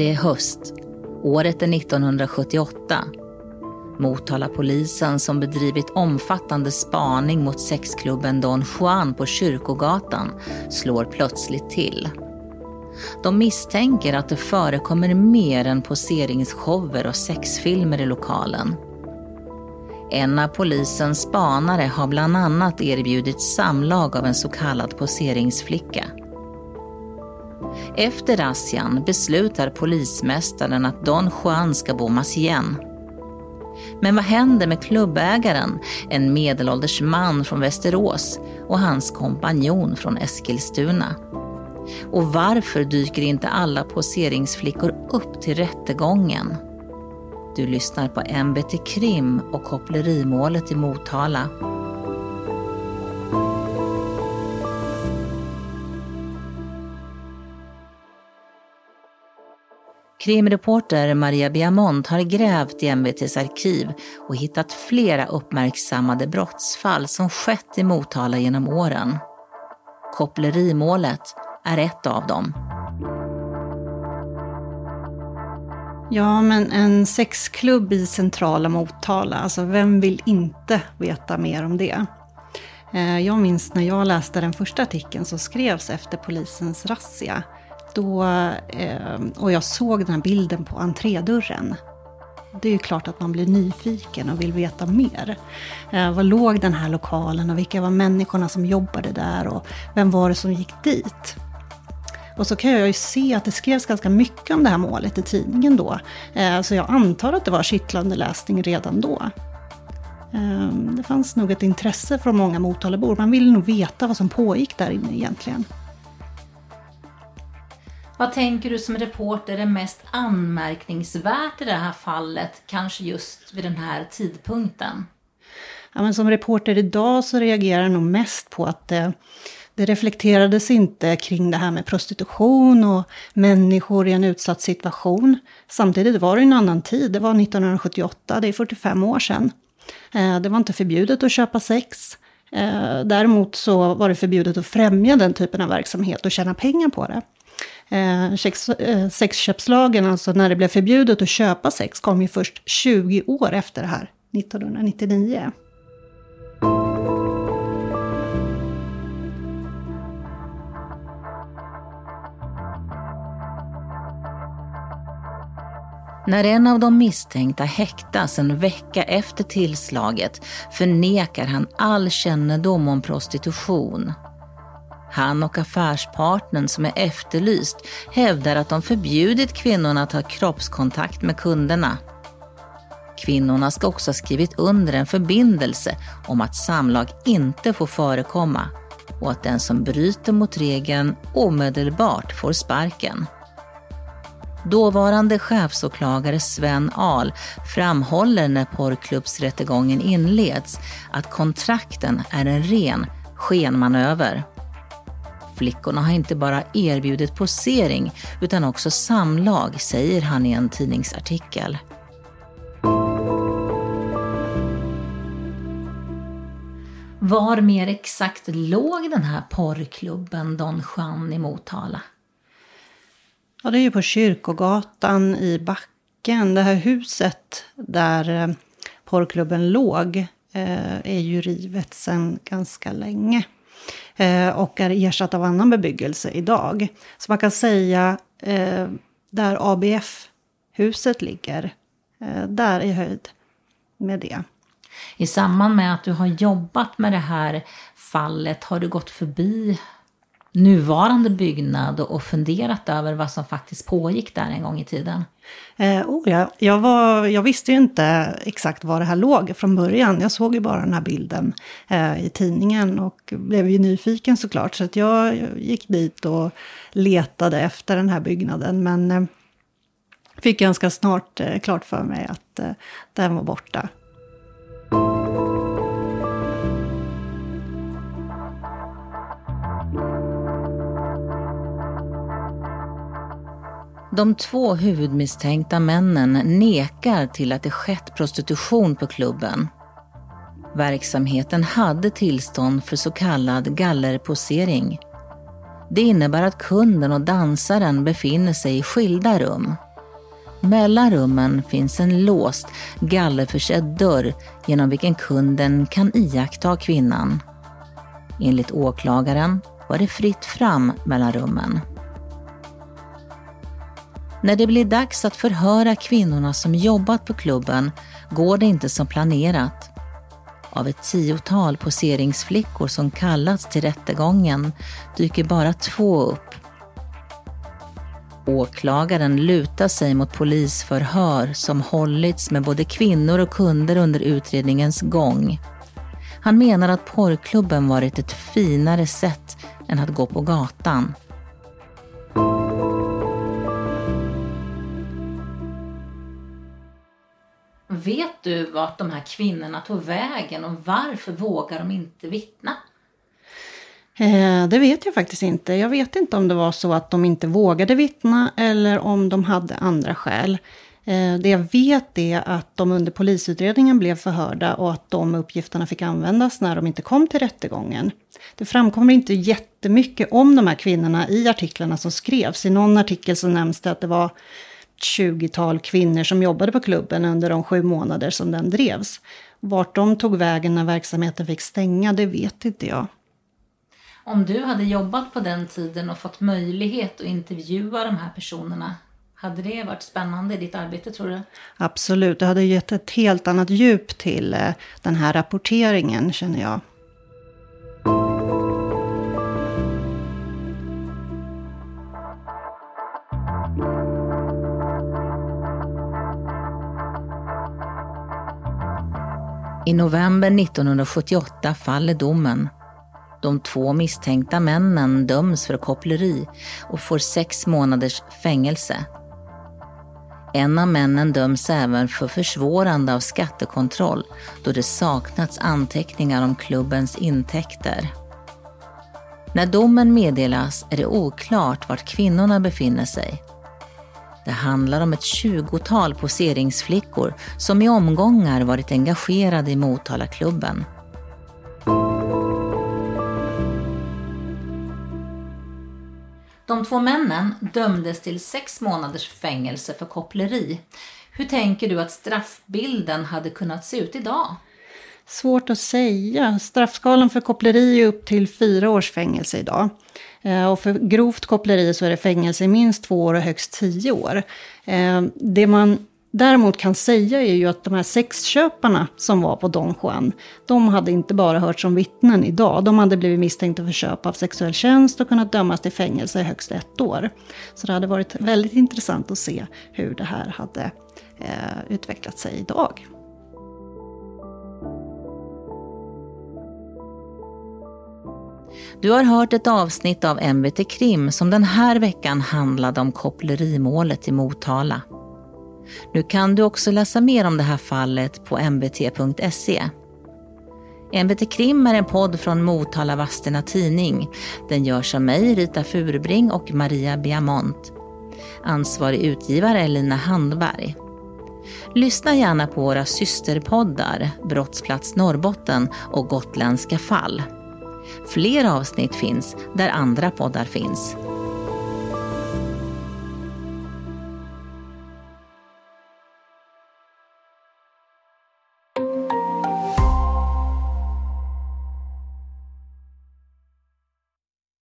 Det är höst. Året är 1978. Motala polisen som bedrivit omfattande spaning mot sexklubben Don Juan på Kyrkogatan slår plötsligt till. De misstänker att det förekommer mer än poseringsshower och sexfilmer i lokalen. En av polisens spanare har bland annat erbjudit samlag av en så kallad poseringsflicka. Efter razzian beslutar polismästaren att Don Juan ska bommas igen. Men vad händer med klubbägaren, en medelålders man från Västerås och hans kompanjon från Eskilstuna? Och varför dyker inte alla poseringsflickor upp till rättegången? Du lyssnar på MBT Krim och kopplerimålet i Motala. Krimreporter Maria Biamont har grävt i MVTs arkiv och hittat flera uppmärksammade brottsfall som skett i Motala genom åren. Kopplerimålet är ett av dem. Ja, men en sexklubb i centrala Motala, alltså vem vill inte veta mer om det? Eh, jag minns när jag läste den första artikeln som skrevs efter polisens razzia. Då, eh, och jag såg den här bilden på entrédörren. Det är ju klart att man blir nyfiken och vill veta mer. Eh, var låg den här lokalen och vilka var människorna som jobbade där och vem var det som gick dit? Och så kan jag ju se att det skrevs ganska mycket om det här målet i tidningen då. Eh, så jag antar att det var kittlande läsning redan då. Eh, det fanns nog ett intresse från många Motalabor. Man ville nog veta vad som pågick där inne egentligen. Vad tänker du som reporter är mest anmärkningsvärt i det här fallet, kanske just vid den här tidpunkten? Ja, men som reporter idag så reagerar jag nog mest på att det, det reflekterades inte kring det här med prostitution och människor i en utsatt situation. Samtidigt var det en annan tid, det var 1978, det är 45 år sedan. Eh, det var inte förbjudet att köpa sex. Eh, däremot så var det förbjudet att främja den typen av verksamhet och tjäna pengar på det. Eh, sex, eh, sexköpslagen, alltså när det blev förbjudet att köpa sex, kom ju först 20 år efter det här, 1999. När en av de misstänkta häktas en vecka efter tillslaget förnekar han all kännedom om prostitution. Han och affärspartnern som är efterlyst hävdar att de förbjudit kvinnorna att ha kroppskontakt med kunderna. Kvinnorna ska också ha skrivit under en förbindelse om att samlag inte får förekomma och att den som bryter mot regeln omedelbart får sparken. Dåvarande chefsåklagare Sven Ahl framhåller när porrklubbsrättegången inleds att kontrakten är en ren skenmanöver. Flickorna har inte bara erbjudit posering utan också samlag, säger han i en tidningsartikel. Var mer exakt låg den här porrklubben Don Juan i Motala? Ja, det är ju på Kyrkogatan i backen. Det här huset där eh, porrklubben låg eh, är ju rivet sedan ganska länge. Eh, och är ersatt av annan bebyggelse idag. Så man kan säga eh, där ABF-huset ligger, eh, där i höjd med det. I samband med att du har jobbat med det här fallet, har du gått förbi nuvarande byggnad och funderat över vad som faktiskt pågick där en gång i tiden? Eh, oh ja. jag, var, jag visste ju inte exakt var det här låg från början. Jag såg ju bara den här bilden eh, i tidningen och blev ju nyfiken såklart. Så att jag gick dit och letade efter den här byggnaden. Men eh, fick ganska snart eh, klart för mig att eh, den var borta. De två huvudmisstänkta männen nekar till att det skett prostitution på klubben. Verksamheten hade tillstånd för så kallad gallerposering. Det innebär att kunden och dansaren befinner sig i skilda rum. Mellan rummen finns en låst, gallerförsedd dörr genom vilken kunden kan iaktta kvinnan. Enligt åklagaren var det fritt fram mellan rummen. När det blir dags att förhöra kvinnorna som jobbat på klubben går det inte som planerat. Av ett tiotal poseringsflickor som kallats till rättegången dyker bara två upp. Åklagaren lutar sig mot polisförhör som hållits med både kvinnor och kunder under utredningens gång. Han menar att porrklubben varit ett finare sätt än att gå på gatan. Vet du vart de här kvinnorna tog vägen och varför vågar de inte vittna? Eh, det vet jag faktiskt inte. Jag vet inte om det var så att de inte vågade vittna eller om de hade andra skäl. Eh, det jag vet är att de under polisutredningen blev förhörda och att de uppgifterna fick användas när de inte kom till rättegången. Det framkommer inte jättemycket om de här kvinnorna i artiklarna som skrevs. I någon artikel så nämns det att det var 20-tal kvinnor som jobbade på klubben under de sju månader som den drevs. Vart de tog vägen när verksamheten fick stänga, det vet inte jag. Om du hade jobbat på den tiden och fått möjlighet att intervjua de här personerna, hade det varit spännande i ditt arbete tror du? Absolut, det hade gett ett helt annat djup till eh, den här rapporteringen känner jag. I november 1978 faller domen. De två misstänkta männen döms för koppleri och får sex månaders fängelse. En av männen döms även för försvårande av skattekontroll då det saknats anteckningar om klubbens intäkter. När domen meddelas är det oklart vart kvinnorna befinner sig. Det handlar om ett tjugotal poseringsflickor som i omgångar varit engagerade i Motalaklubben. De två männen dömdes till sex månaders fängelse för koppleri. Hur tänker du att straffbilden hade kunnat se ut idag? Svårt att säga. Straffskalan för koppleri är upp till fyra års fängelse idag. Eh, och för grovt koppleri så är det fängelse i minst två år och högst tio år. Eh, det man däremot kan säga är ju att de här sexköparna som var på Don Juan, de hade inte bara hört som vittnen idag, de hade blivit misstänkta för köp av sexuell tjänst och kunnat dömas till fängelse i högst ett år. Så det hade varit väldigt intressant att se hur det här hade eh, utvecklat sig idag. Du har hört ett avsnitt av MVT Krim som den här veckan handlade om kopplerimålet i Motala. Nu kan du också läsa mer om det här fallet på mbt.se. MVT Krim är en podd från Motala Vadstena Tidning. Den görs av mig, Rita Furbring och Maria Biamont. Ansvarig utgivare är Lina Handberg. Lyssna gärna på våra systerpoddar Brottsplats Norrbotten och Gotländska fall. Fler avsnitt finns där andra poddar finns.